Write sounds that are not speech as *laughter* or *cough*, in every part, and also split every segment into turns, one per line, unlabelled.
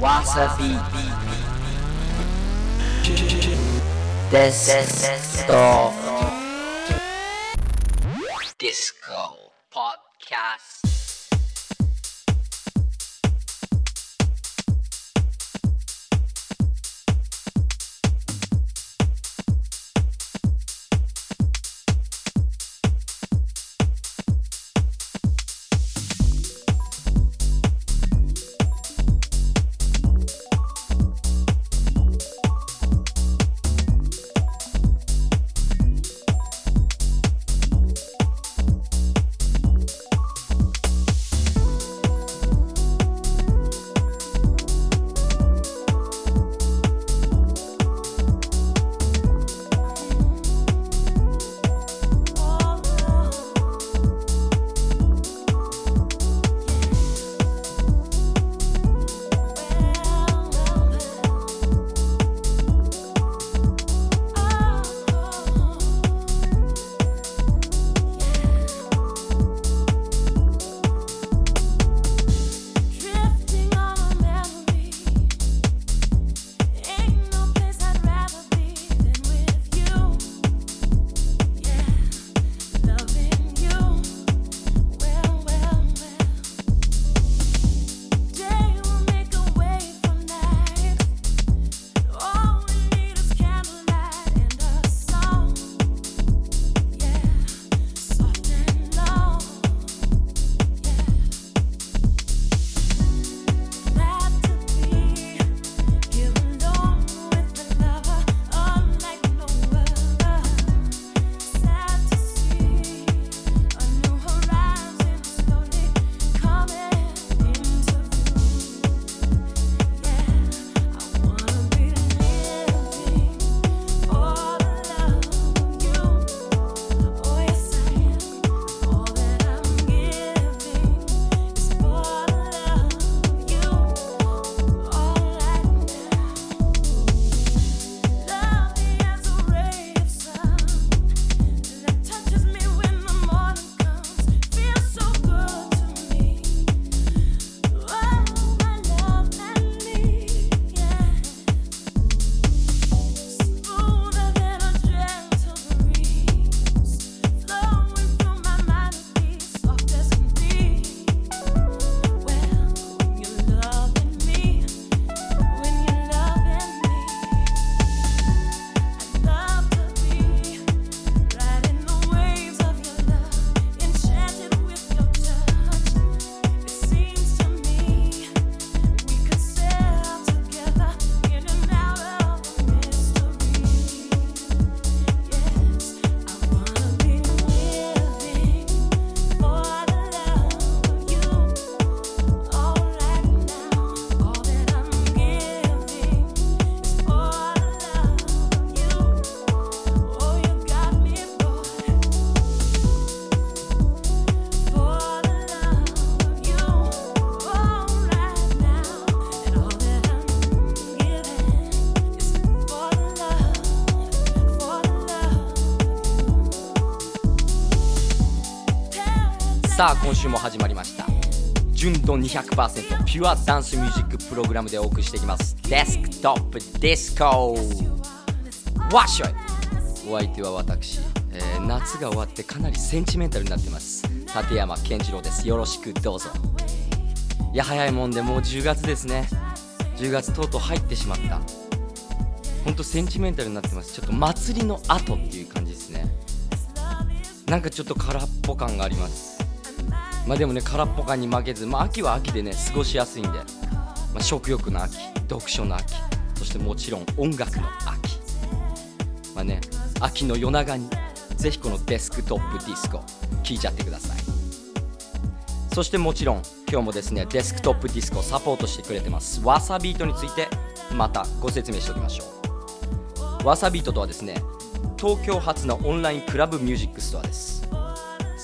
わさび
さあ今週も始まりました。純度200%ピュアダンスミュージックプログラムでお送りしていきます。デスクトップディスコ。わっしょい。お相手は私、えー夏が終わってかなりセンチメンタルになってます。立山健次郎です。よろしくどうぞ。いや早いもんでもう10月ですね。10月とうとう入ってしまった。ほんとセンチメンタルになってます。ちょっと祭りの後っていう感じですね。なんかちょっと空っぽ感があります。まあでもね空っぽ感に負けず、まあ、秋は秋でね過ごしやすいんで、まあ、食欲の秋読書の秋そしてもちろん音楽の秋。まあね秋の夜長にぜひこのデスクトップディスコ聴いちゃってください。そしてもちろん今日もですねデスクトップディスコをサポートしてくれてます Wasabeat についてまたご説明しておきましょう。 Wasabeat とはですね東京発のオンラインクラブミュージックストアです。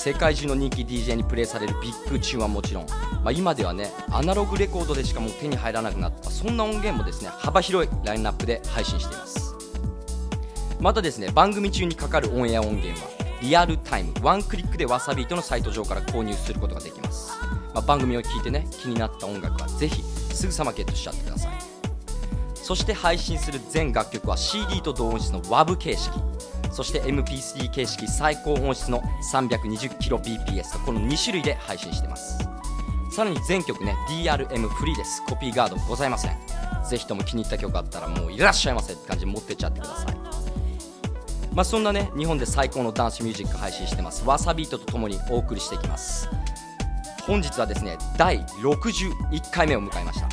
世界中の人気 DJ にプレイされるビッグチューンはもちろん、まあ、今ではねアナログレコードでしかもう手に入らなくなったそんな音源もですね幅広いラインナップで配信しています。またですね番組中にかかるオンエア音源はリアルタイムワンクリックで Wasabeat のサイト上から購入することができます、まあ、番組を聞いてね気になった音楽はぜひすぐさまゲットしちゃってください。そして配信する全楽曲は CD と同音質の WAV 形式。そして MP3 形式最高音質の 320kbps とこの2種類で配信してます。さらに全曲ね DRM フリーです。コピーガードございません。ぜひとも気に入った曲あったらもういらっしゃいませって感じで持ってっちゃってください。まあそんなね日本で最高のダンスミュージック配信してます。わさビートとともにお送りしていきます。本日はですね第61回目を迎えました。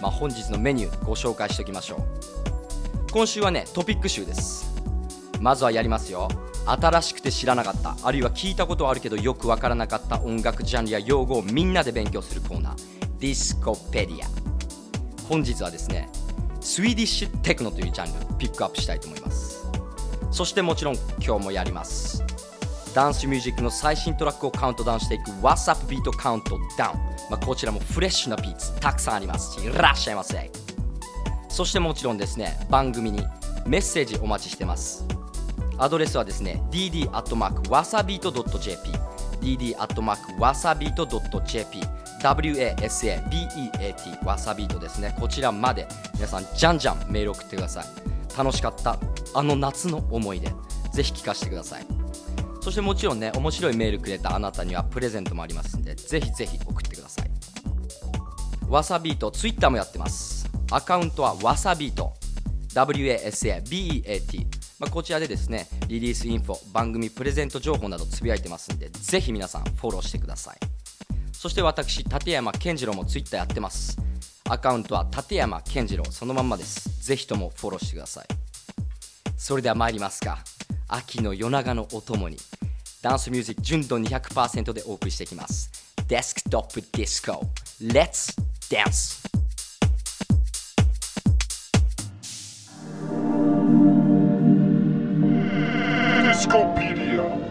まあ本日のメニューご紹介しておきましょう。今週はねトピック集です。まずはやりますよ。新しくて知らなかった。あるいは聞いたことはあるけどよくわからなかった音楽ジャンルや用語をみんなで勉強するコーナー。ディスコペディア。本日はですね Swedish テクノというジャンルピックアップしたいと思います。そしてもちろん今日もやります。ダンスミュージックの最新トラックをカウントダウンしていく Wasabeat カウントダウン、まあ、こちらもフレッシュなビーツたくさんあります。しいらっしゃいませ。そしてもちろんですね番組にメッセージお待ちしてます。アドレスはですね dd.wasabeat.jp dd.wasabeat.jp wasabeat わさビートですね。こちらまで皆さんじゃんじゃんメール送ってください。楽しかったあの夏の思い出ぜひ聞かせてください。そしてもちろんね面白いメールくれたあなたにはプレゼントもありますんでぜひぜひ送ってください。わさビートツイッターもやってます。アカウントはわさビート WASABEAT まあ、こちらでですねリリースインフォ番組プレゼント情報などつぶやいてますんでぜひ皆さんフォローしてください。そして私立山健次郎もツイッターやってます。アカウントは立山健次郎そのまんまです。ぜひともフォローしてください。それでは参りますか。秋の夜長のお供に。ダンスミュージック純度200%でお送りしていきます。デスクトップディスコ Let's Dance!
Encyclopedia.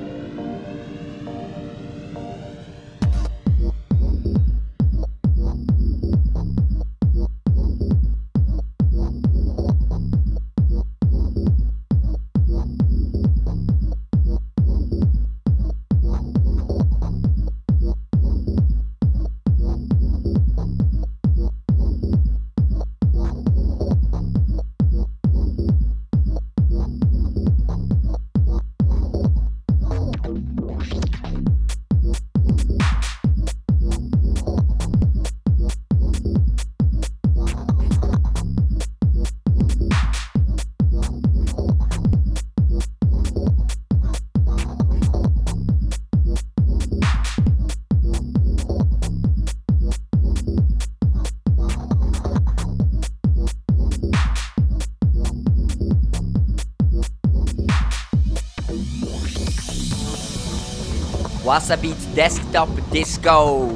What's a Beat デスクトップディスコ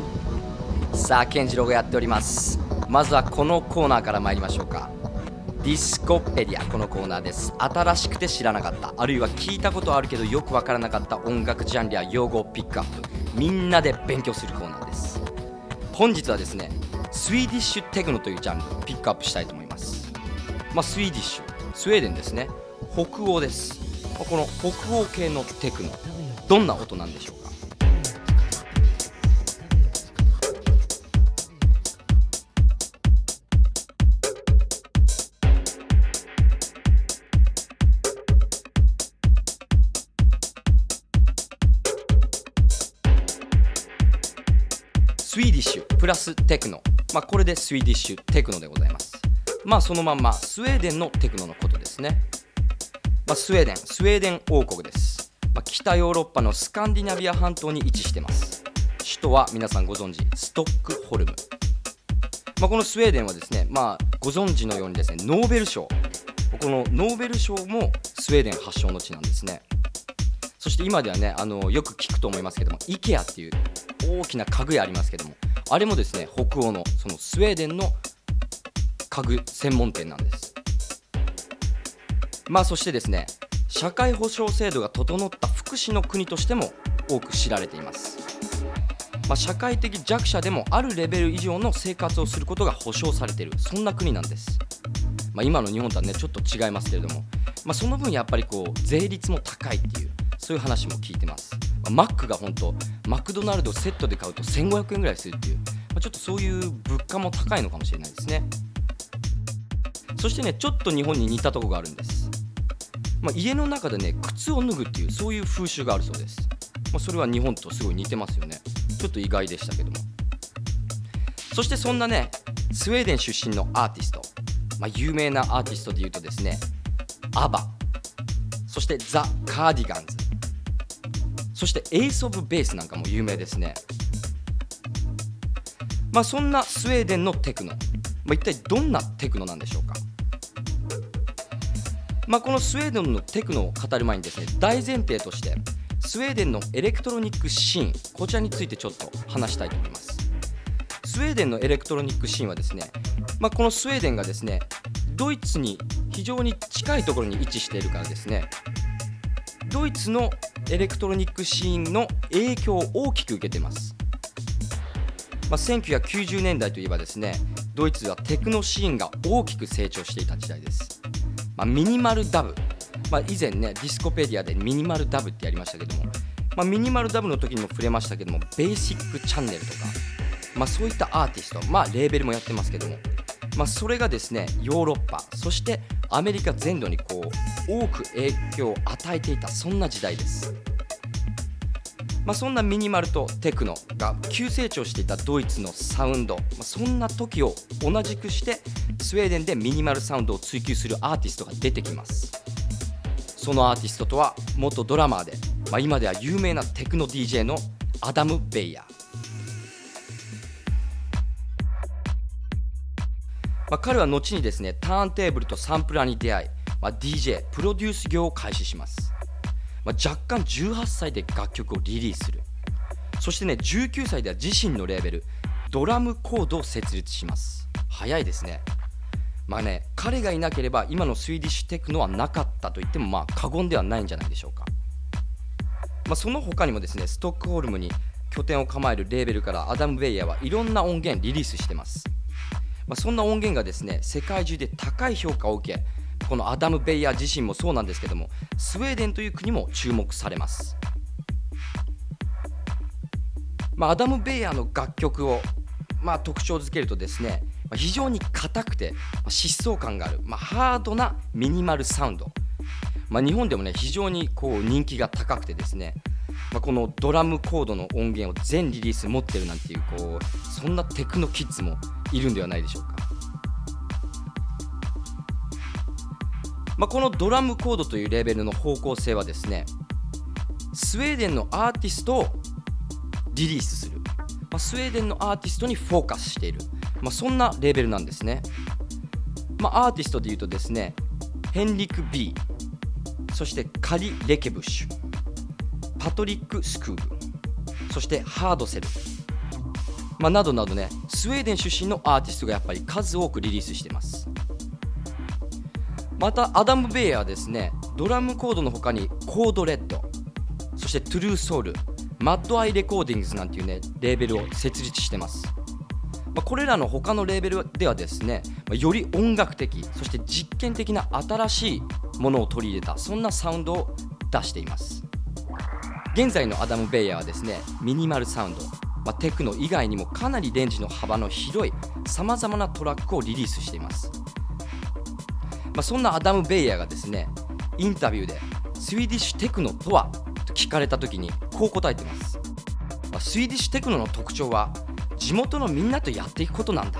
さあ健次郎がやっております。まずはこのコーナーから参りましょうか。ディスコペディアこのコーナーです。新しくて知らなかった。あるいは聞いたことあるけどよくわからなかった音楽ジャンルや用語をピックアップ。みんなで勉強するコーナーです。本日はですね Swedish テクノというジャンルをピックアップしたいと思います。まあ Swedish。スウェーデンですね。北欧です。まこの北欧系のテクノ。どんな音なんでしょうプラステクノ、まあ、これでスウィーディッシュテクノでございます。まあそのまんまスウェーデンのテクノのことですね、まあ、スウェーデン。スウェーデン王国です、まあ、北ヨーロッパのスカンディナビア半島に位置してます。首都は皆さんご存知ストックホルム、まあ、このスウェーデンはですね、まあ、ご存知のようにですねノーベル賞。このノーベル賞もスウェーデン発祥の地なんですね。そして今ではねあのよく聞くと思いますけども IKEA っていう大きな家具屋ありますけどもあれもですね北欧のそのスウェーデンの家具専門店なんです。まあそしてですね社会保障制度が整った福祉の国としても多く知られています、まあ、社会的弱者でもあるレベル以上の生活をすることが保障されているそんな国なんです、まあ、今の日本とはねちょっと違いますけれども、まあ、その分やっぱりこう税率も高いっていうそういう話も聞いてます、まあマックが本当マクドナルドセットで買うと1500円ぐらいするっていう、まあちょっとそういう物価も高いのかもしれないですね。そしてねちょっと日本に似たとこがあるんです、まあ、家の中でね靴を脱ぐっていうそういう風習があるそうです、まあ、それは日本とすごい似てますよね。ちょっと意外でしたけども。そしてそんなねスウェーデン出身のアーティスト、まあ、有名なアーティストでいうとですねアバそしてザ・カーディガンズ。そしてエイス・オブ・ベースなんかも有名ですね。まあそんなスウェーデンのテクノ、まあ、一体どんなテクノなんでしょうか。まあこのスウェーデンのテクノを語る前にですね大前提としてスウェーデンのエレクトロニックシーンこちらについてちょっと話したいと思います。スウェーデンのエレクトロニックシーンはですね、まあ、このスウェーデンがですねドイツに非常に近いところに位置しているからですねドイツのエレクトロニックシーンの影響を大きく受けてます、まあ、1990年代といえばですねドイツはテクノシーンが大きく成長していた時代です、まあ、ミニマルダブ、まあ、以前ねディスコペディアでミニマルダブってやりましたけども、ま、ミニマルダブの時にも触れましたけどもベーシックチャンネルとか、ま、そういったアーティストまあレーベルもやってますけどもまあ、それがですねヨーロッパそしてアメリカ全土にこう多く影響を与えていたそんな時代です、まあ、そんなミニマルとテクノが急成長していたドイツのサウンド、まあ、そんな時を同じくしてスウェーデンでミニマルサウンドを追求するアーティストが出てきます。そのアーティストとは元ドラマーで、まあ、今では有名なテクノ DJ のアダム・ベイヤー。まあ、彼は後にですねターンテーブルとサンプラーに出会い、まあ、DJ プロデュース業を開始します、まあ、弱冠18歳で楽曲をリリースする。そしてね19歳では自身のレーベルドラムコードを設立します。早いですね。まあね彼がいなければ今の Swedish テクノはなかったと言ってもまあ過言ではないんじゃないでしょうか、まあ、その他にもですねストックホルムに拠点を構えるレーベルからアダム・ベイヤーはいろんな音源リリースしてます。まあ、そんな音源がですね世界中で高い評価を受けこのアダム・ベイヤー自身もそうなんですけどもスウェーデンという国も注目されます、まあ、アダム・ベイヤーの楽曲を、まあ、特徴づけるとですねまあ非常に硬くて、疾走感がある、まあ、ハードなミニマルサウンド、まあ、日本でもね非常にこう人気が高くてですねまあ、このドラムコードの音源を全リリース持ってるなんていうこうそんなテクノキッズもいるんではないでしょうか、まあ、このドラムコードというレベルの方向性はですねスウェーデンのアーティストをリリースする、まあ、スウェーデンのアーティストにフォーカスしている、まあ、そんなレベルなんですね、まあ、アーティストでいうとですねヘンリク・ビーそしてカリ・レケブッシュパトリック・スクーブそしてハードセル、まあ、などなどねスウェーデン出身のアーティストがやっぱり数多くリリースしてます。またアダム・ベイヤーはですね。ドラムコードの他にコードレッドそしてトゥルーソウルマッドアイレコーディングスなんていうねレーベルを設立してます。まあ、これらの他のレーベルではですね、まあ、より音楽的そして実験的な新しいものを取り入れたそんなサウンドを出しています。現在のアダム・ベイヤーはですねミニマルサウンド、まあ、テクノ以外にもかなりレンジの幅の広いさまざまなトラックをリリースしています、まあ、そんなアダム・ベイヤーがですねインタビューでスウィーディッシュテクノとはと聞かれた時にこう答えてます、まあ、スウィーディッシュテクノの特徴は地元のみんなとやっていくことなんだ、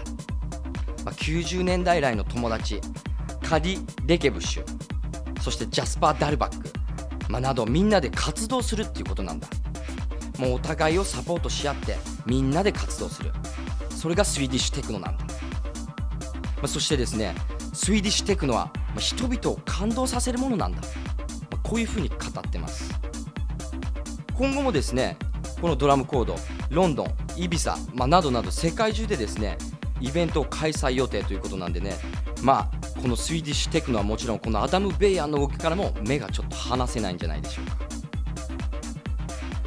まあ、90年代来の友達カディ・レケブシュそしてジャスパー・ダルバック、まあ、などみんなで活動するっていうことなんだ。もうお互いをサポートし合ってみんなで活動する。それがスウィディッシュテクノなんだ、まあ、そしてですねスウィディッシュテクノは人々を感動させるものなんだ、まあこういうふうに語ってます。今後もですねこのドラムコードロンドンイビサ、まあ、などなど世界中でですねイベントを開催予定ということなんでねまあこのスウィディッシュテクノはもちろんこのアダム・ベイヤーの動きからも目がちょっと離せないんじゃないでしょうか。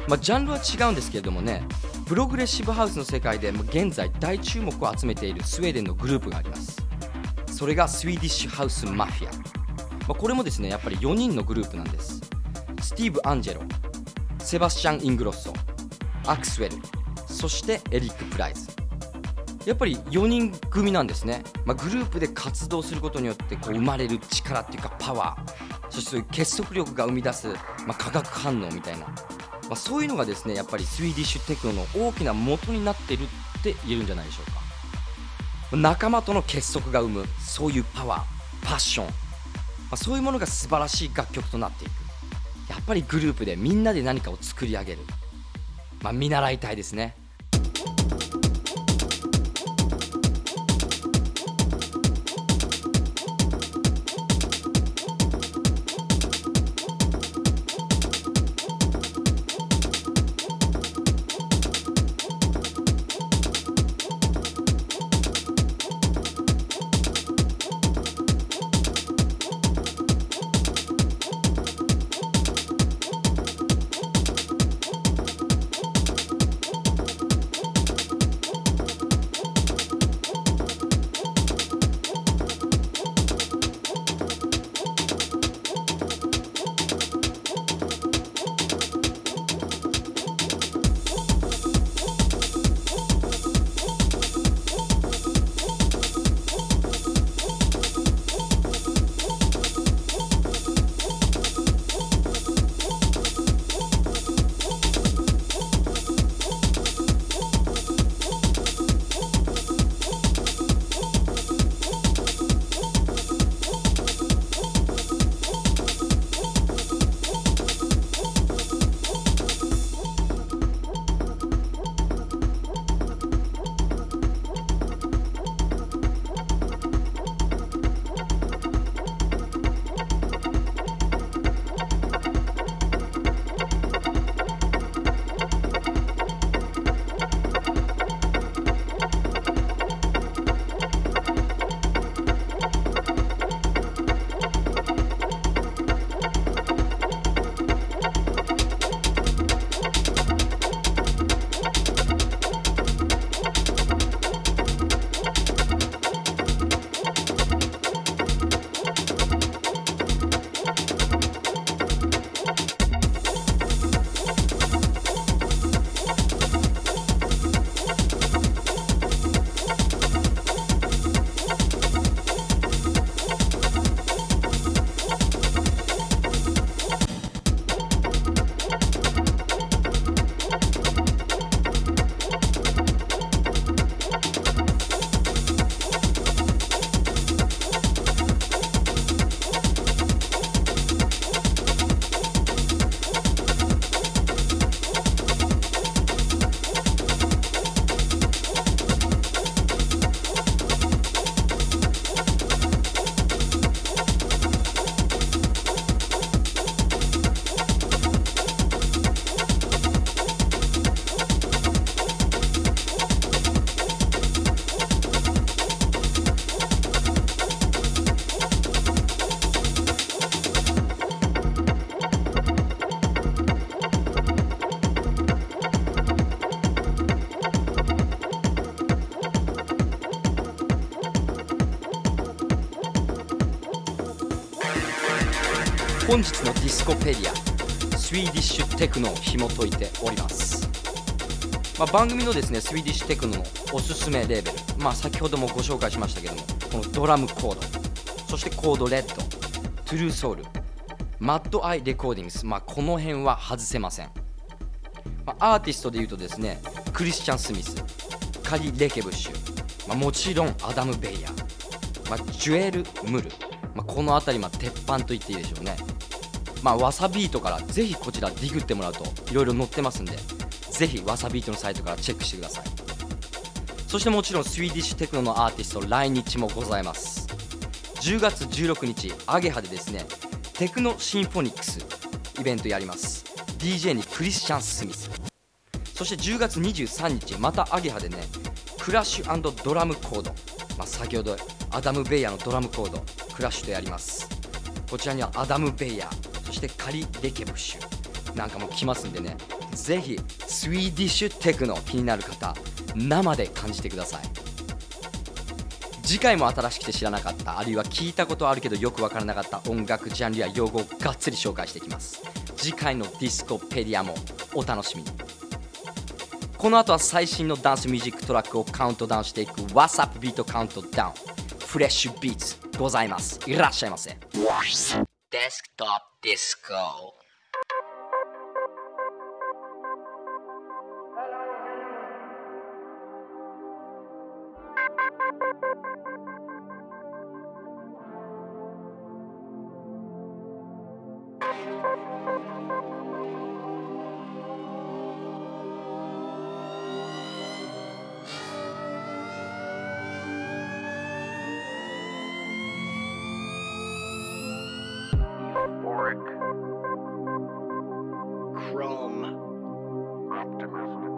まあ、ジャンルは違うんですけれどもねプログレッシブハウスの世界で現在大注目を集めているスウェーデンのグループがあります。それがスウィディッシュハウスマフィア、まあ、これもですねやっぱり4人のグループなんです。スティーブ・アンジェロセバスチャン・イングロッソアクスウェルそしてエリック・プライズ、やっぱり4人組なんですね、まあ、グループで活動することによってこう生まれる力っていうかパワー。そしてそういう結束力が生み出す、まあ、化学反応みたいな、まあ、そういうのがですねやっぱりスウィーディッシュテクノの大きな元になってるって言えるんじゃないでしょうか。仲間との結束が生むそういうパワーパッション、まあ、そういうものが素晴らしい楽曲となっていく。やっぱりグループでみんなで何かを作り上げる、まあ、見習いたいですね。本日のディスコペディアスウィーディッシュテクノを紐解いております、まあ、番組のですねスウィーディッシュテクノのおすすめレーベル、まあ、先ほどもご紹介しましたけどもこのドラムコードそしてコードレッドトゥルーソウルマッドアイレコーディングス、まあ、この辺は外せません、まあ、アーティストでいうとですねクリスチャン・スミスカリ・レケブッシュ、まあ、もちろんアダム・ベイヤー、まあ、ジュエル・ムル、まあ、この辺りま鉄板と言っていいでしょうね。まあ、わさビートからぜひこちらディグってもらうといろいろ載ってますんでぜひわさビートのサイトからチェックしてください。そしてもちろんスウィーディッシュテクノのアーティスト来日もございます。10月16日アゲハでですねテクノシンフォニックスイベントやります。DJ にクリスチャン・スミス。そして10月23日またアゲハでねクラッシュドラムコード、まあ、先ほどアダム・ベイヤーのドラムコードクラッシュとやります。こちらにはアダム・ベイヤー。してカリ・レケブッシュなんかも来ますんでね。ぜひスウィーディッシュテクノ気になる方生で感じてください。次回も新しくて知らなかったあるいは聞いたことあるけどよくわからなかった音楽ジャンルや用語をがっつり紹介していきます。次回のディスコペディアもお楽しみに。この後は最新のダンスミュージックトラックをカウントダウンしていく What's Up ビートカウントダウン。フレッシュビーツございます。いらっしゃいませ。
Desktop Disco.
Euphoric. Chrome. Optimism.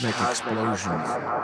Cosmic explosions.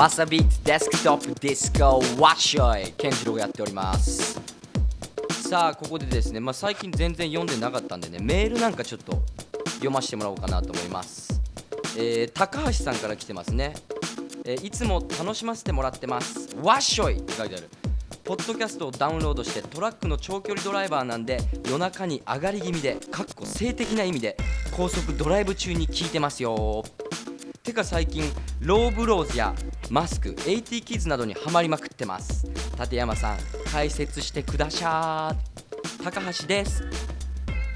わさビートデスクトップディスコワッショイ健次郎がやっております。さあここでですね、まあ、最近全然読んでなかったんでねメールなんかちょっと読ませてもらおうかなと思います、えー高橋さんから来てますね、えーいつも楽しませてもらってます。ワッショイって書いてある。ポッドキャストをダウンロードしてトラックの長距離ドライバーなんで夜中に上がり気味でかっこ性的な意味で高速ドライブ中に聞いてますよ。てか最近ローブローズやマスク AT キッズなどにハマりまくってます。立山さん解説してください高橋です。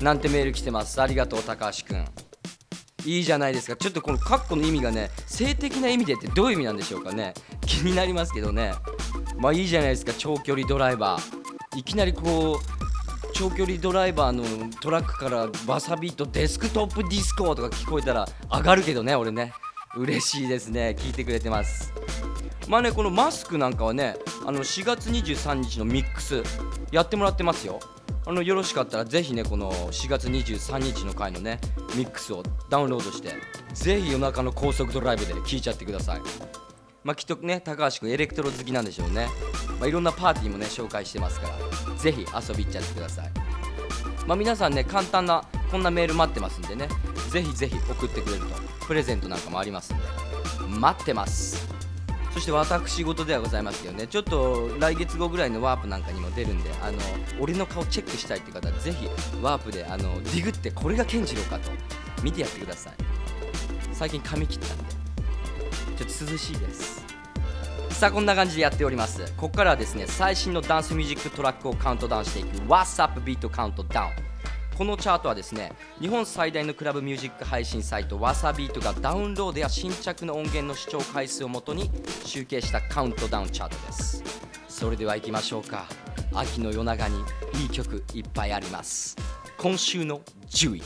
なんてメール来てます。ありがとう高橋くん。いいじゃないですか。ちょっとこのカッコの意味がね性的な意味でってどういう意味なんでしょうかね。気になりますけどね。まあいいじゃないですか。長距離ドライバー。いきなりこう長距離ドライバーのトラックからわさビートデスクトップディスコとか聞こえたら上がるけどね俺ね。嬉しいですね。聞いてくれてます。まあねこのマスクなんかはねあの4月23日のミックスやってもらってますよ。あのよろしかったらぜひねこの4月23日の回のねミックスをダウンロードしてぜひ夜中の高速ドライブで聴いちゃってください。まあきっとね高橋君エレクトロ好きなんでしょうね、まあ、いろんなパーティーもね紹介してますからぜひ遊び行っちゃってください。まあ皆さんね簡単なこんなメール待ってますんでねぜひぜひ送ってくれるとプレゼントなんかもありますんで待ってます。そして私事ではございますけどねちょっと来月後ぐらいのワープなんかにも出るんであの俺の顔チェックしたいって方はぜひワープであのディグってこれが健次郎かと見てやってください。最近髪切ったんで。ちょっと涼しいです。さあこんな感じでやっております。ここからはですね最新のダンスミュージックトラックをカウントダウンしていく What's Up Beat Countdown このチャートはですね日本最大のクラブミュージック配信サイトわさビートがダウンロードや新着の音源の視聴回数をもとに集計したカウントダウンチャートです。それでは行きましょうか。秋の夜長にいい曲いっぱいあります。今週の10位。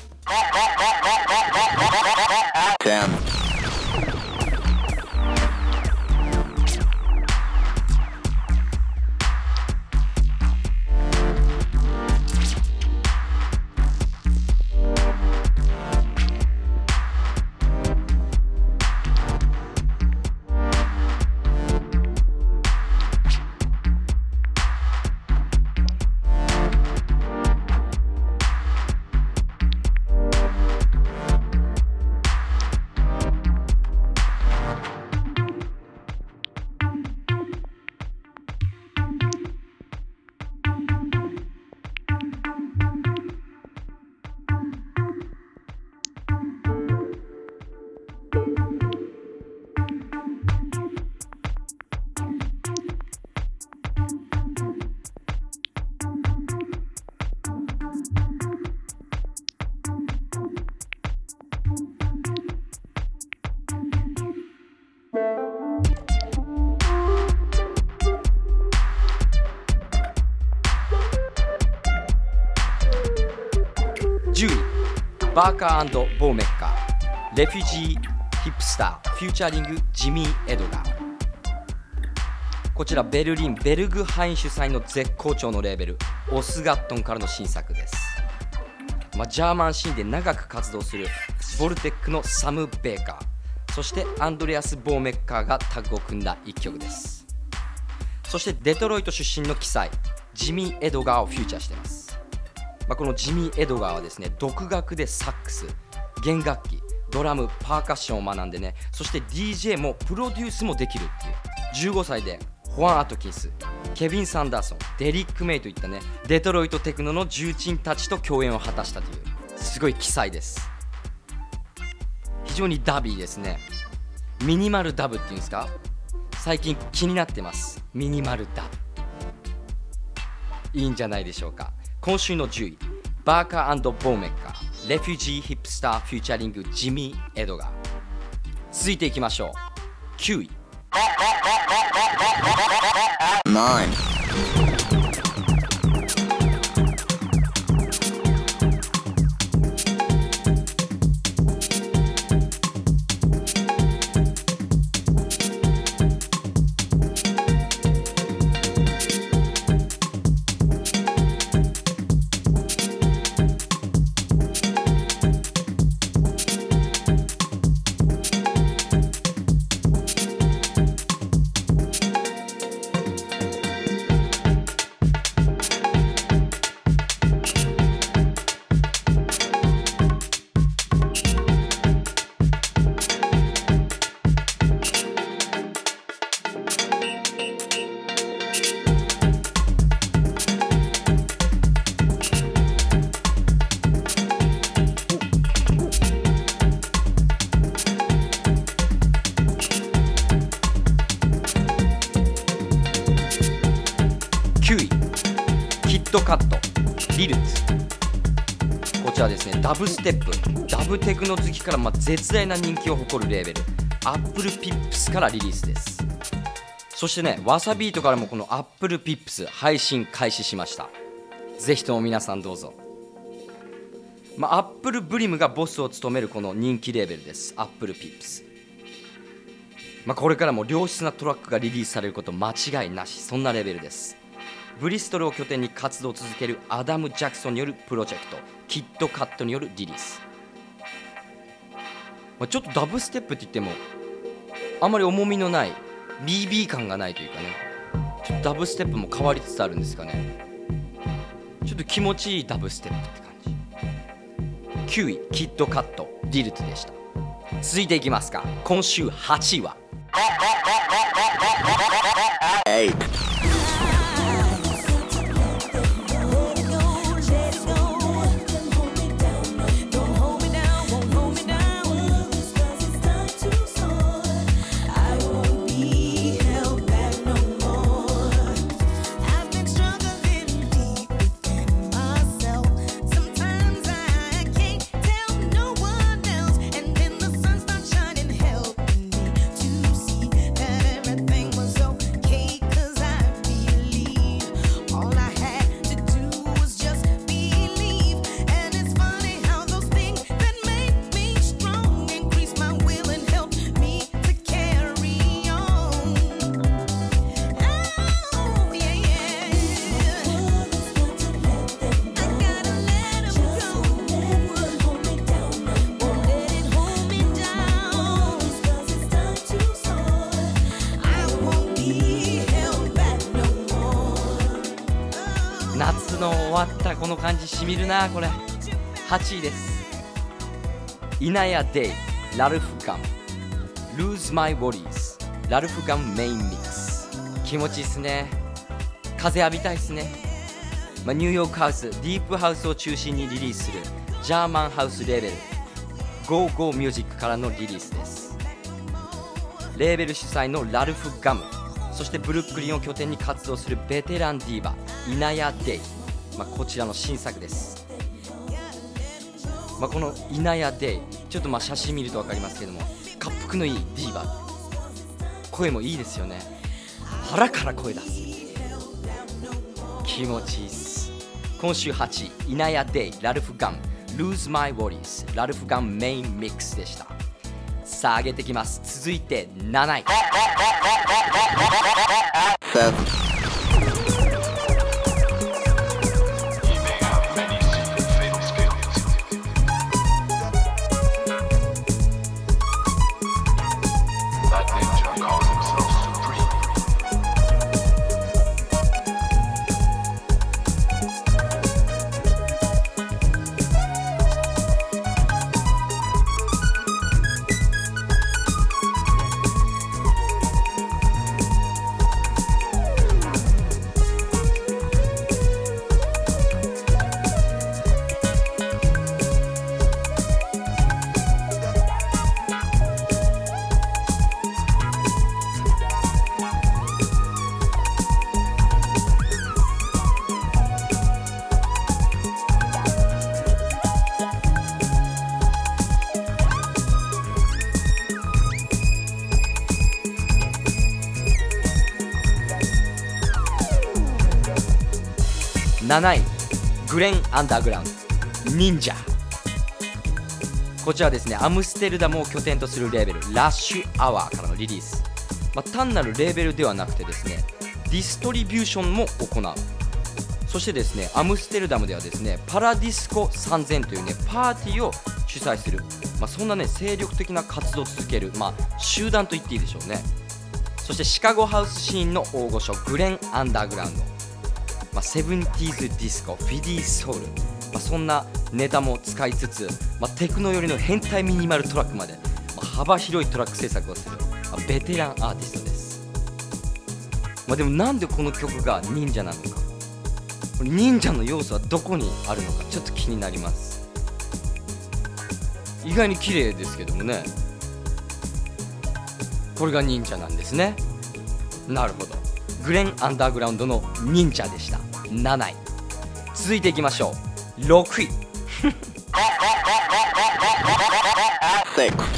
バーカーボーメッカーレフュジーヒップスターフューチャリングジミー・エドガー。こちらベルリンベルグハイン主催の絶好調のレーベルオスガットンからの新作です、まあ、ジャーマンシーンで長く活動するボルテックのサム・ベーカー。そしてアンドレアス・ボーメッカーがタッグを組んだ一曲です。そしてデトロイト出身の奇才ジミー・エドガーをフューチャーしています。まあ、このジミー・エドガーはですね独学でサックス弦楽器ドラムパーカッションを学んでねそして DJ もプロデュースもできるっていう。15歳でホアン・アトキンスケビン・サンダーソンデリック・メイといったねデトロイトテクノの重鎮たちと共演を果たしたというすごい奇才です。非常にダビーですね。ミニマルダブっていうんですか？最近気になってます。ミニマルダブ。いいんじゃないでしょうか。今週の10位バーカーボーメッカーレフュージーヒップスターフューチャリングジミー・エドガー続いていきましょう。9位。9ダブステップダブテクノ好きからま絶大な人気を誇るレーベル。アップルピップスからリリースです。そしてねわさビートからもこのアップルピップス配信開始しました。ぜひとも皆さんどうぞ。まあ、アップルブリムがボスを務めるこの人気レーベルです。アップルピップスまあ、これからも良質なトラックがリリースされること間違いなし。そんなレーベルです。ブリストルを拠点に活動を続けるアダム・ジャクソンによるプロジェクト。キットカットによるリリース、まあ、ちょっとダブステップって言ってもあまり重みのない BB 感がないというかね。ちょっとダブステップも変わりつつあるんですかね。ちょっと気持ちいいダブステップって感じ。9位キットカットディルトでした。続いていきますか。今週8位は。
Eight.
この感じしみるなこれ。8位です。イナヤデイラルフガン。Lose My Worries ラルフガンメインミックス気持ちいいっすね。風浴びたいっすね、まあ、ニューヨークハウスディープハウスを中心にリリースするジャーマンハウスレーベル GoGo Music からのリリースです。レーベル主催のラルフ・ガム。そしてブルックリンを拠点に活動するベテランディーバイナヤ・デイ、まあ、こちらの新作です、まあ、このイナヤ・デイちょっとまあ写真見ると分かりますけども滑腹のいいディーバ声もいいですよね。腹から声出す。気持ちいいっす。今週8位イナヤ・デイラルフ・ガン Lose My Worries ラルフ・ガンメインミックスでした。さあ上げてきます。続いて7位。7位グレン・アンダーグラウンド忍者。こちらですねアムステルダムを拠点とするレーベルラッシュアワーからのリリース、まあ、単なるレーベルではなくてですねディストリビューションも行う。そしてですねアムステルダムではですねパラディスコ3000というねパーティーを主催する、まあ、そんなね精力的な活動を続ける、まあ、集団と言っていいでしょうね。そしてシカゴハウスシーンの大御所グレン・アンダーグラウンド、まあ、セブンティーズディスコフィディソウル、まあ、そんなネタも使いつつ、まあ、テクノ寄りの変態ミニマルトラックまで、まあ、幅広いトラック制作をする、まあ、ベテランアーティストです、まあ、でもなんでこの曲が忍者なのか。忍者の要素はどこにあるのかちょっと気になります。意外に綺麗ですけどもね。これが忍者なんですね。なるほど。グレン・アンダーグラウンドの忍者でした。7位。続いていきましょう。6位 *laughs*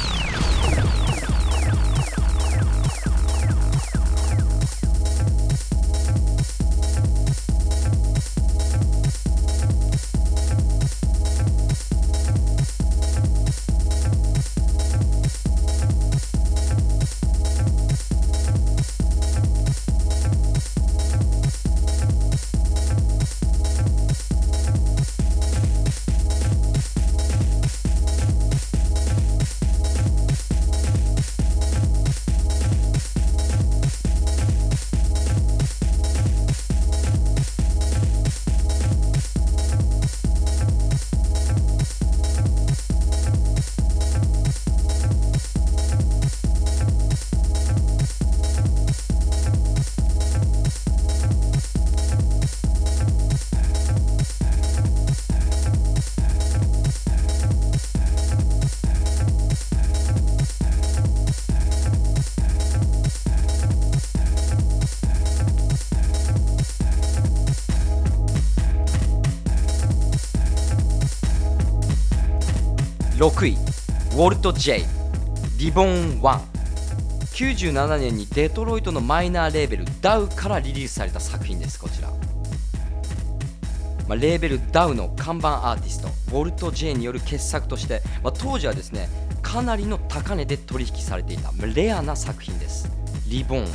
6位ウォルト・ジェイリボン1 97年にデトロイトのマイナーレーベルダウからリリースされた作品ですこちら、まあ、レーベルダウの看板アーティストウォルト・ジェイによる傑作として、まあ、当時はですねかなりの高値で取引されていたまあレアな作品です。リボン、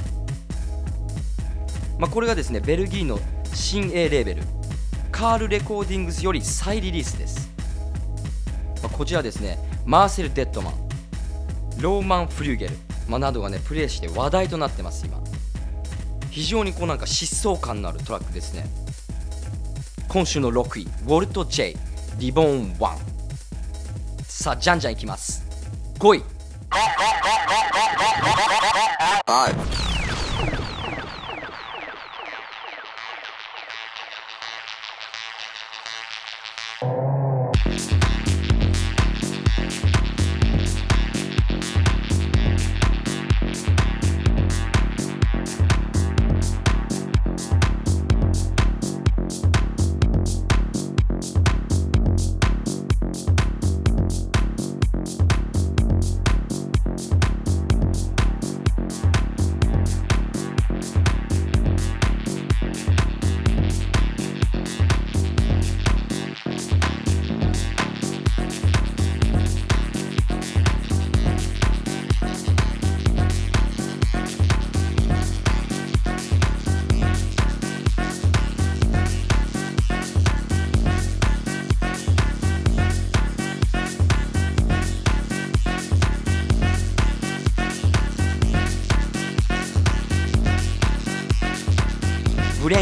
まあ、これがですねベルギーの新 A レーベルカールレコーディングスより再リリースです。こちらですねマーセル・デッドマンローマン・フリューゲル、まあ、などがねプレイして話題となってます今。非常にこうなんか疾走感のあるトラックですね。今週の6位ウォルト・ジェイリボン1さあじゃんじゃんいきます。5位。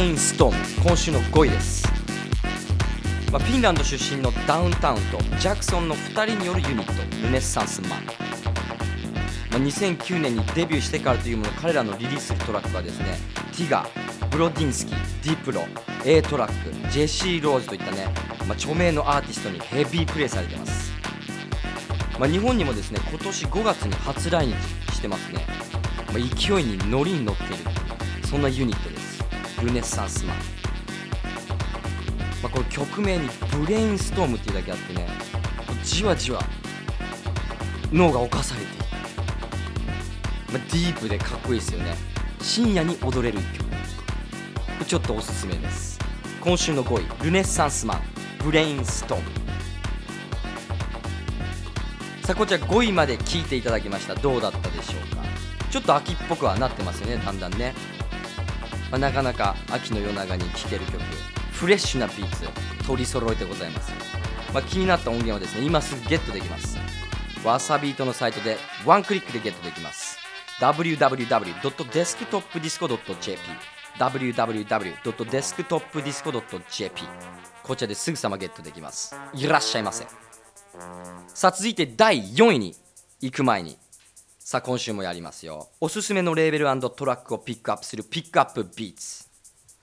ンストーム今週の5位です、まあ、フィンランド出身のダウンタウンとジャクソンの2人によるユニットルネッサンスマン、まあ、2009年にデビューしてからというもの彼らのリリースするトラックはですねティガーブロディンスキーディプロ A トラックジェシー・ローズといったね、まあ、著名のアーティストにヘビープレイされてます、まあ、日本にもですね今年5月に初来日してますね、まあ、勢いに乗りに乗っているそんなユニットルネッサンスマン、まあ、これ曲名にブレインストームっていうだけあってねじわじわ脳が侵されている、まあ、ディープでかっこいいですよね。深夜に踊れる曲。ちょっとおすすめです。今週の5位ルネッサンスマンブレインストーム。さあこちら5位まで聞いていただきました。どうだったでしょうか。ちょっと秋っぽくはなってますよねだんだんね、まあなかなか秋の夜長に聴ける曲フレッシュなビーツ取り揃えてございます、まあ、気になった音源はですね今すぐゲットできます。わさビートのサイトでワンクリックでゲットできます。www.desktopdisco.jp www.desktopdisco.jp こちらですぐさまゲットできます。いらっしゃいませ。さあ続いて第4位に行く前にさあ今週もやりますよ。おすすめのレーベルトラックをピックアップするピックアップビーツ。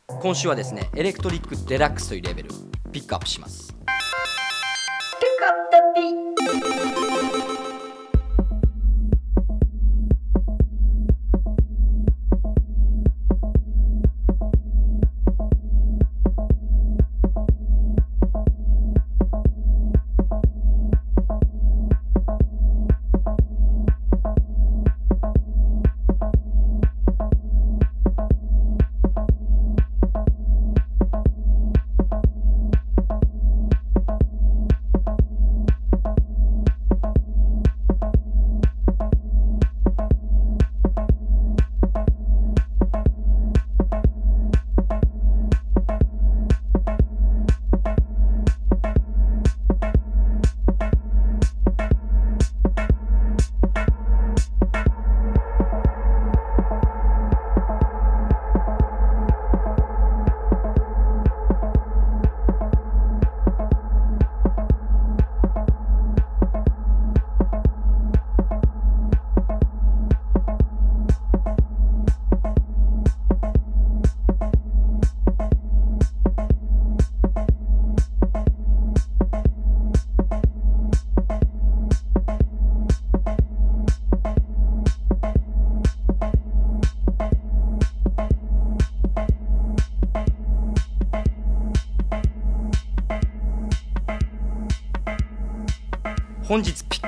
今週はですねエレクトリックデラックスというレーベルピックアップします。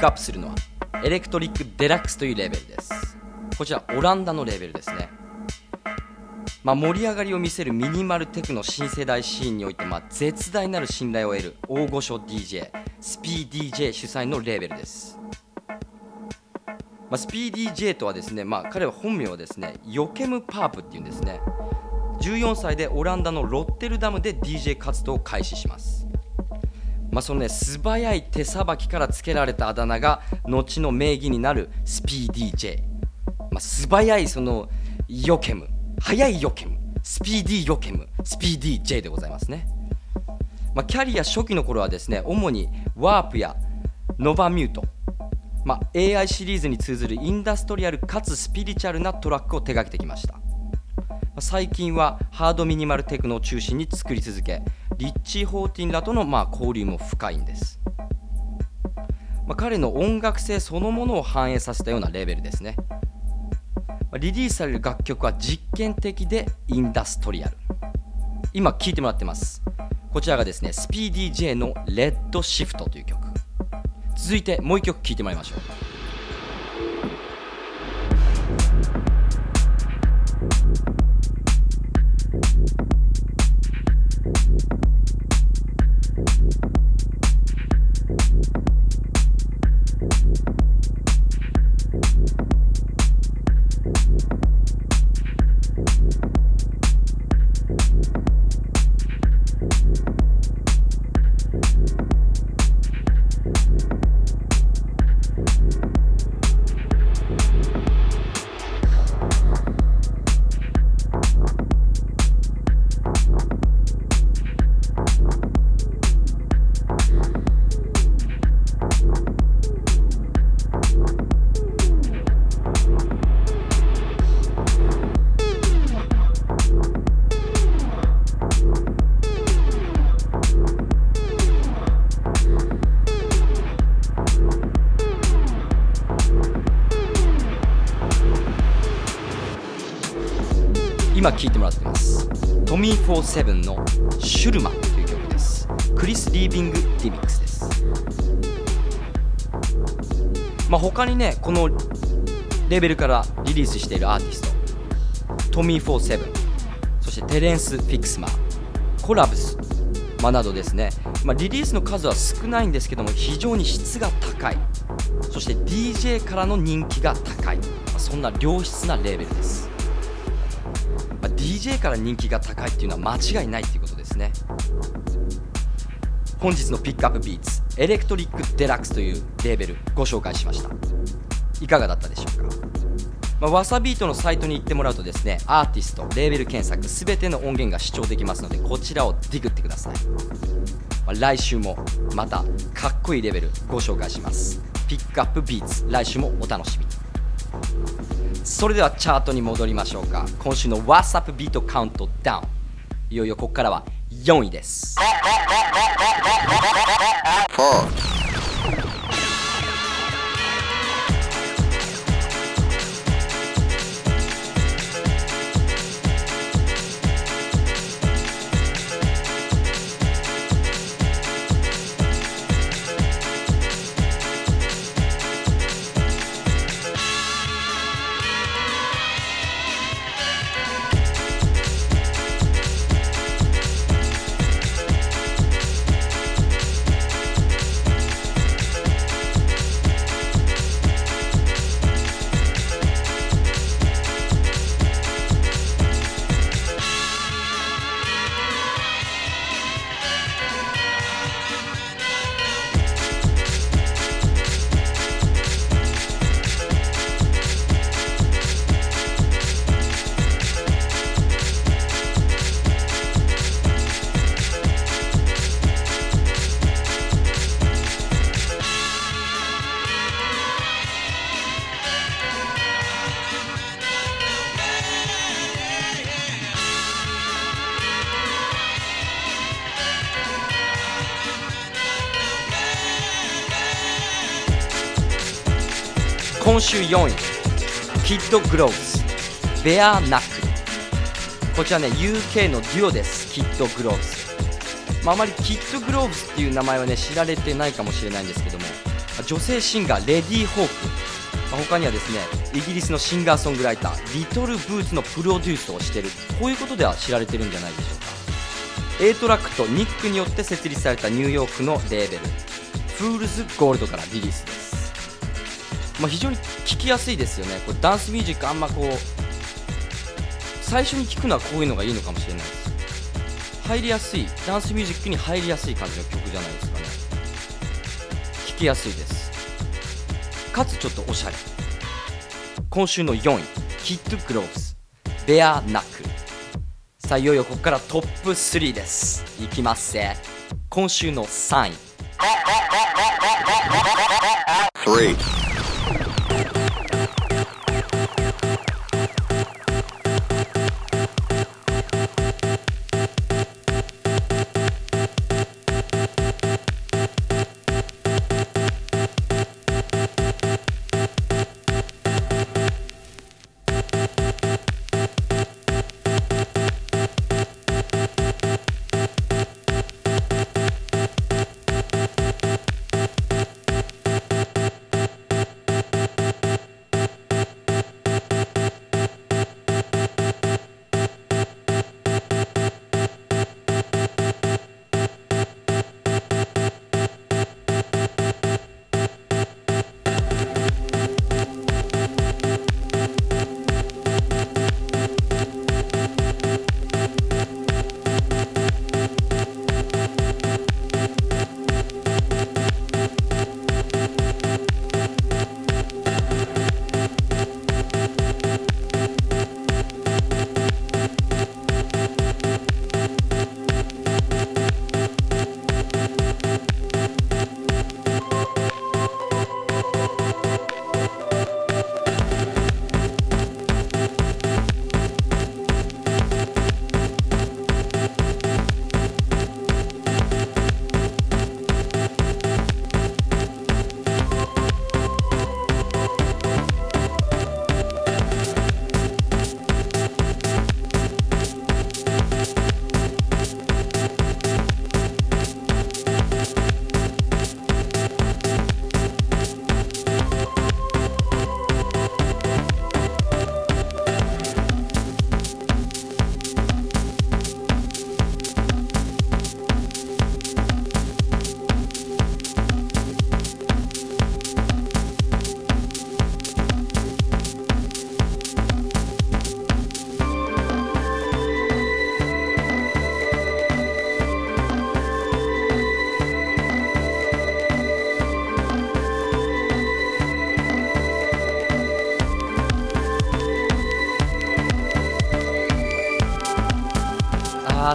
ックアップするのはエレクトリックデラックスというレーベルです。こちらオランダのレーベルですね。まあ、盛り上がりを見せるミニマルテクノ新世代シーンにおいて、まあ、絶大なる信頼を得る大御所 DJ Speedy J 主催のレーベルです、まあ、スピー DJ とはですね、まあ、彼は本名はですねヨケム・パープっていうんですね。14歳でオランダのロッテルダムで DJ 活動を開始します。まあ、そのね素早い手さばきからつけられたあだ名が後の名義になるスピー DJ、まあ、素早いそのヨケム速いヨケムスピーディーヨケムスピーディー J でございますね、まあ、キャリア初期の頃はですね主にワープやノバミュート、まあ、AI シリーズに通ずるインダストリアルかつスピリチュアルなトラックを手掛けてきました。最近はハードミニマルテクノを中心に作り続けリッチー・ホーティンらとのまあ交流も深いんです、まあ彼の音楽性そのものを反映させたようなレベルですね。リリースされる楽曲は実験的でインダストリアル。今聴いてもらってます。こちらがですねスピーディー J の「レッドシフト」という曲。続いてもう一曲聴いてもらいましょう。今7の「シュルマ」という曲です。クリス・リービング・リミックスです、まあ、他にねこのレーベルからリリースしているアーティストトミー・フォー・セブンそしてテレンス・フィックスマーコラブス、まあ、などですね、まあ、リリースの数は少ないんですけども非常に質が高い。そして DJ からの人気が高い、まあ、そんな良質なレーベルです。DJ から人気が高いっていうのは間違いないっていうことですね。本日のピックアップビーツエレクトリックデラックスというレーベルご紹介しました。いかがだったでしょうか？まあ、ワサビートのサイトに行ってもらうとですねアーティストレーベル検索すべての音源が試聴できますのでこちらをディグってください、まあ来週もまたかっこいいレーベルご紹介します。ピックアップビーツ来週もお楽しみに。それではチャートに戻りましょうか。今週の WhatsApp ビートカウントダウンいよいよここからは4位です。今週4位。キッドグローズベアナックルこちらね UK のデュオです。キッドグローズ、まあ、あまりキッドグローブスっていう名前はね知られてないかもしれないんですけども。女性シンガーレディ・ホーク、まあ他にはですねイギリスのシンガーソングライターリトル・ブーツのプロデュースをしている。こういうことでは知られてるんじゃないでしょうか。A トラックとニックによって設立されたニューヨークのレーベル。フールズ・ゴールドからリリースです。まあ、非常に聴きやすいですよね。これダンスミュージックあんまこう最初に聴くのはこういうのがいいのかもしれないです。入りやすいダンスミュージックに入りやすい感じの曲じゃないですかね。聴きやすいです。かつちょっとおしゃれ。今週の4位キッドグローブスベアナック。さあいよいよここからトップ3です。いきますぜ。今週の3位。3「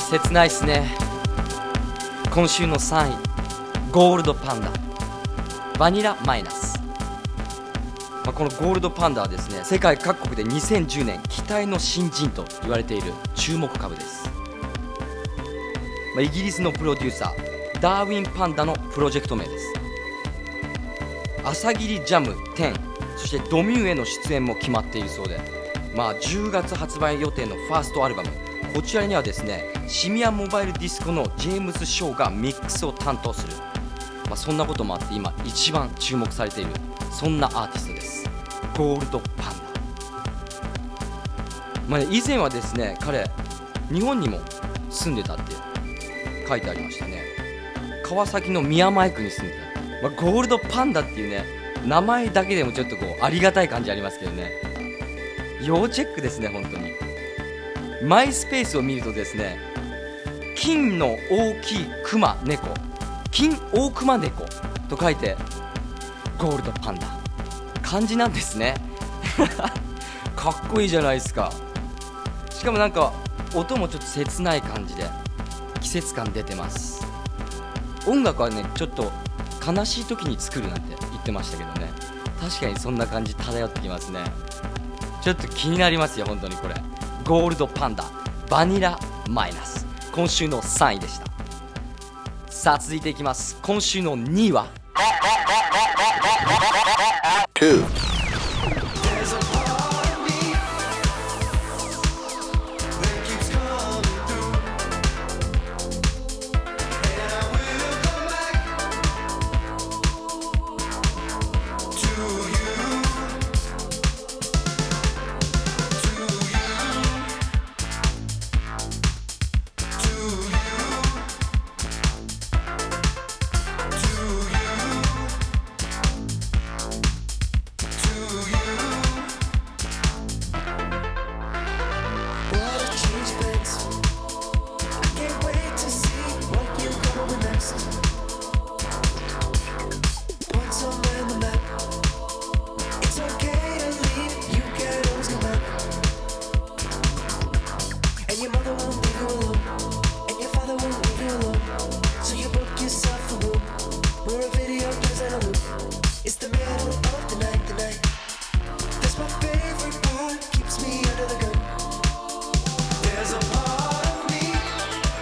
切ないっすね。今週の3位ゴールドパンダ。バニラマイナス、まあ、このゴールドパンダはですね世界各国で2010年期待の新人と言われている注目株です、まあ、イギリスのプロデューサーダーウィンパンダのプロジェクト名です。朝霧ジャム10そしてドミューへの出演も決まっているそうでまあ10月発売予定のファーストアルバムこちらにはですねシミアモバイルディスコのジェームズ・ショーがミックスを担当する、まあ、そんなこともあって今一番注目されているそんなアーティストです。ゴールドパンダ、まあね、以前はですね彼日本にも住んでたって書いてありましたね。川崎の宮前区に住んでた、まあ、ゴールドパンダっていうね名前だけでもちょっとこうありがたい感じありますけどね。要チェックですね本当に。マイスペースを見るとですね金の大きいクマ猫。金大クマ猫。と書いてゴールドパンダ。漢字なんですね。*laughs* かっこいいじゃないですか。しかもなんか音もちょっと切ない感じで季節感出てます。音楽はねちょっと悲しい時に作るなんて言ってましたけどね。確かにそんな感じ漂ってきますね。ちょっと気になりますよ本当にこれ。ゴールドパンダ。バニラマイナス。今週の3位でした。さあ続いていきます。今週の2位は
？2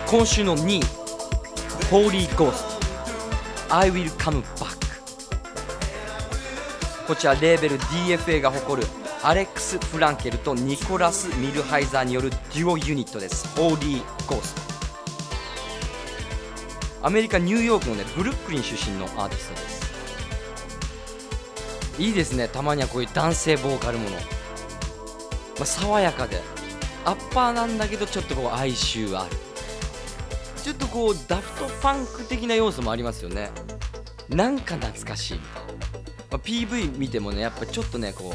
今週の2位ホーリーゴースト I will come back. こちらレーベル DFA が誇るアレックス・フランケルとニコラス・ミルハイザーによるデュオユニットです。ホーリーゴーストアメリカ・ニューヨークのねブルックリン出身のアーティストです。いいですね。たまにはこういう男性ボーカルもの、まあ、爽やかで。アッパーなんだけどちょっとこう哀愁ある。ちょっとこうダフトパンク的な要素もありますよね。なんか懐かしい、まあ PV 見てもねやっぱちょっとねこ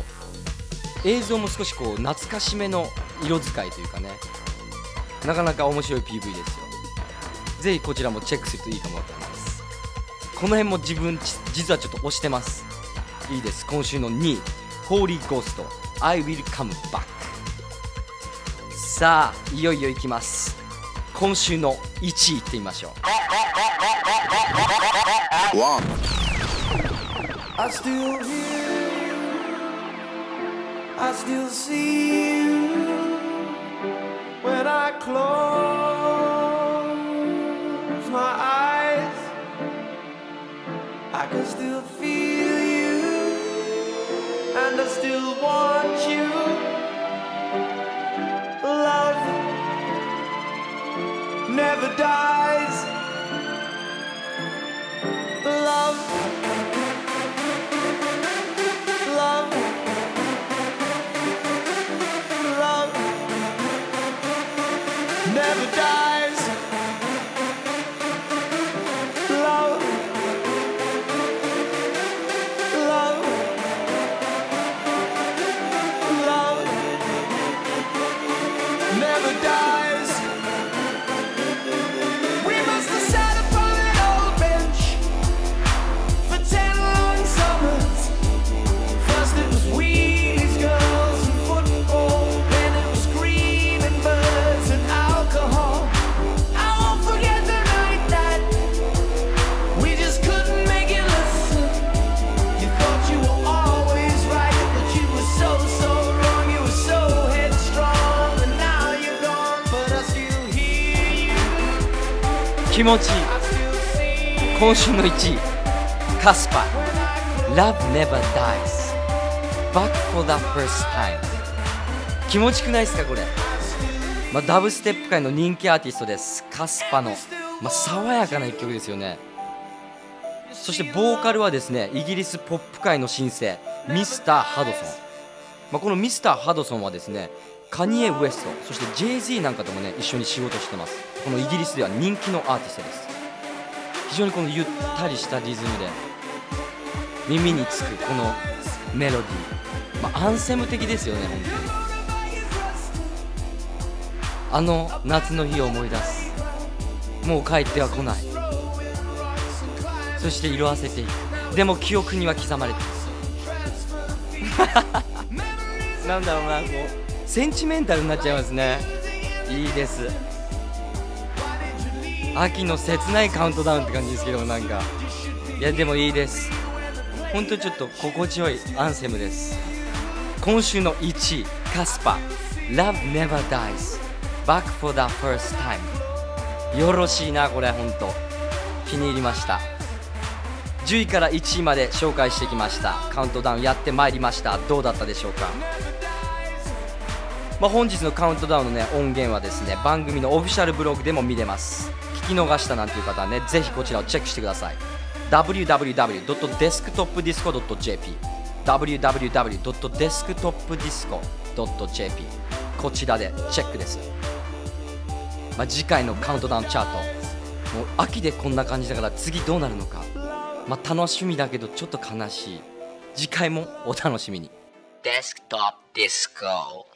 う映像も少しこう懐かしめの色使いというかね。なかなか面白い PV ですよ。ぜひこちらもチェックするといいかもと思います。この辺も自分実はちょっと押してます。いいです今週の2位ホーリーゴースト I will come back さあいよいよいきます今週の1位いってみましょう
one,
I still hear you. I still see you when I close never dies. Love. Love. Love. Never dies. Love. Love. Love. Never dies.
気持ちいい。今週の1位。カスパ Love Never Dies. Back for the First Time. 気持ちくないですかこれ、まあ、ダブステップ界の人気アーティストです。カスパの、まあ、爽やかな一曲ですよね。そしてボーカルはですねイギリスポップ界の新星ミスター・ハドソン、まあ、このミスター・ハドソンはですねカニエ・ウエストそして Jay-Z なんかともね一緒に仕事してます。このイギリスでは人気のアーティストです。非常にこのゆったりしたリズムで耳につくこのメロディー、まあ、アンセム的ですよね本当に。あの夏の日を思い出す。もう帰っては来ない。そして色あせていく。でも記憶には刻まれてます *laughs* なんだろうなこう。センチメンタルになっちゃいますね。いいです秋の切ないカウントダウンって感じですけどなんか。いやでもいいです。本当にちょっと心地よいアンセムです。今週の1位カスパ Love Never Dies. Back for the First Time. よろしいなこれ本当。気に入りました。10位から1位まで紹介してきました。カウントダウンやってまいりました。どうだったでしょうか？まあ、本日のカウントダウンの、ね、音源はですね番組のオフィシャルブログでも見れます。聞き逃したなんていう方はねぜひこちらをチェックしてください。www.desktopdisco.jp www.desktopdisco.jp こちらでチェックです、まあ、次回のカウントダウンチャート。もう秋でこんな感じだから次どうなるのか、まあ、楽しみだけどちょっと悲しい。次回もお楽しみに。
Desktop Disco.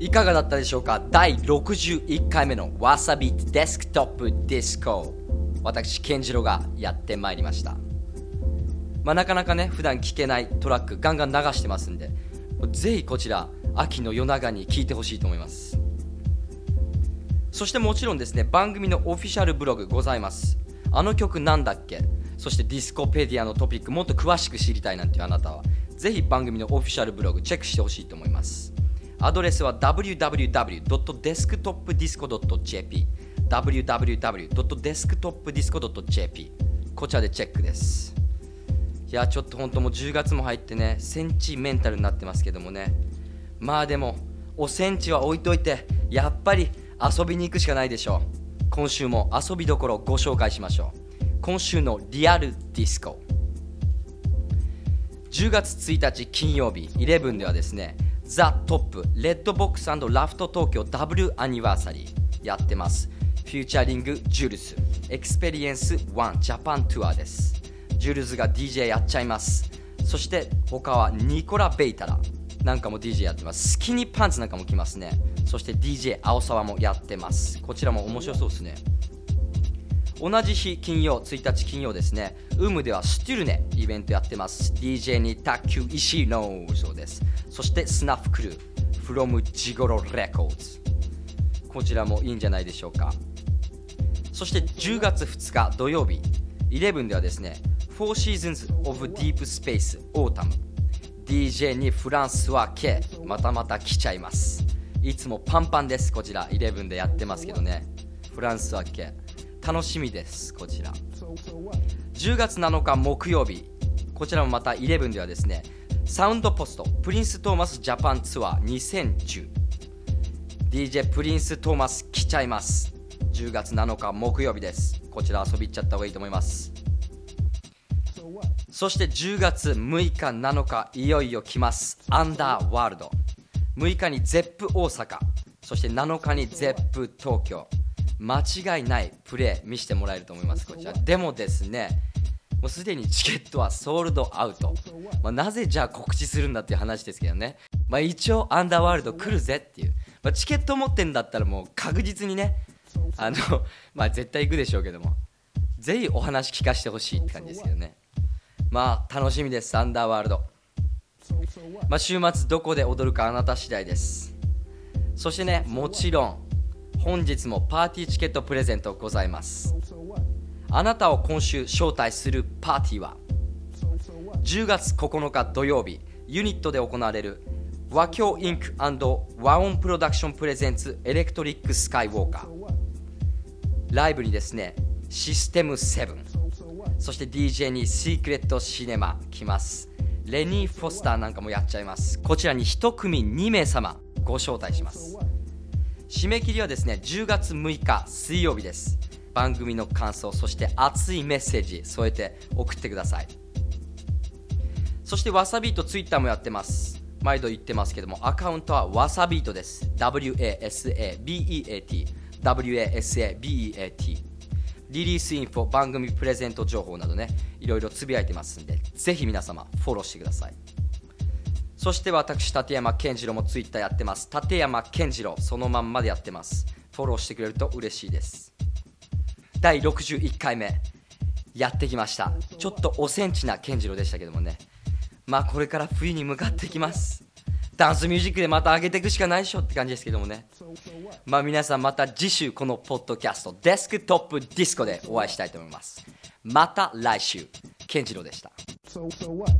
いかがだったでしょうか？第61回目のわさびデスクトップディスコ。私健次郎がやってまいりました。まあなかなかね普段聞けないトラックガンガン流してますんでぜひこちら秋の夜長に聞いてほしいと思います。そしてもちろんですね番組のオフィシャルブログございます。あの曲なんだっけ？そしてディスコペディアのトピックもっと詳しく知りたいなんていうあなたはぜひ番組のオフィシャルブログチェックしてほしいと思います。アドレスは www.desktopdisco.jp www.desktopdisco.jp こちらでチェックです。いやちょっと本当もう10月も入ってねセンチメンタルになってますけどもね。まあでもおセンチは置いといてやっぱり遊びに行くしかないでしょう。今週も遊びどころをご紹介しましょう。今週のリアルディスコ。10月1日金曜日11ではですねザ・トップレッドボックスラフト東京ダブルアニバーサリーやってます。フューチャリングジュルス。エクスペリエンス1ジャパンツアーです。ジュルズが DJ やっちゃいます。そして他はニコラ・ベイタラ。なんかも DJ やってます。スキニパンツなんかも来ますね。そして DJ 青沢もやってます。こちらも面白そうですね。同じ日金曜1日金曜ですね。ウムではステュルネイベントやってます。DJ に卓球石のそうです。そしてスナッフクルー from ジゴロレコーズ。こちらもいいんじゃないでしょうか。そして10月2日土曜日11ではですね Four Seasons of Deep Space Autumn DJ にフランスは K またまた来ちゃいます。いつもパンパンですこちら。11でやってますけどね。フランスは K 楽しみですこちら。10月7日木曜日。こちらもまた11ではですねサウンドポストプリンス・トーマス・ジャパンツアー 2010DJ プリンス・トーマス来ちゃいます。10月7日木曜日です。こちら遊び行っちゃった方がいいと思います。そして10月6日7日いよいよ来ます。アンダーワールド。6日に Zepp 大阪。そして7日に Zepp 東京。間違いないプレー見せてもらえると思いますこちら。でもですねもうすでにチケットはソールドアウト、まあ、なぜじゃあ告知するんだっていう話ですけどね、まあ、一応アンダーワールド来るぜっていう、まあ、チケット持ってんだったらもう確実にねあのまあ絶対行くでしょうけどもぜひお話聞かせてほしいって感じですけどね。まあ楽しみですアンダーワールド、まあ、週末どこで踊るかあなた次第です。そしてねもちろん本日もパーティーチケットプレゼントございます。あなたを今週招待するパーティーは10月9日土曜日ユニットで行われる和教インク和音プロダクションプレゼンツエレクトリックスカイウォーカーライブにですねシステム7そして DJ にシークレットシネマ来ます。レニー・フォスターなんかもやっちゃいます。こちらに1組2名様ご招待します。締め切りはですね10月6日水曜日です。番組の感想そして熱いメッセージ添えて送ってください。そしてわさビートツイッターもやってます。毎度言ってますけどもアカウントはわさビートです。WASABEAT WASABEAT リリースインフォ番組プレゼント情報などねいろいろつぶやいてますんでぜひ皆様フォローしてください。そして私立山健次郎もツイッターやってます。立山健次郎そのまんまでやってます。フォローしてくれると嬉しいです。第61回目やってきました。ちょっとおセンチな健次郎でしたけどもね。まあこれから冬に向かってきます。ダンスミュージックでまた上げていくしかないでしょって感じですけどもね。まあ皆さんまた次週このポッドキャストデスクトップディスコでお会いしたいと思います。また来週。健次郎でした。
So, so what?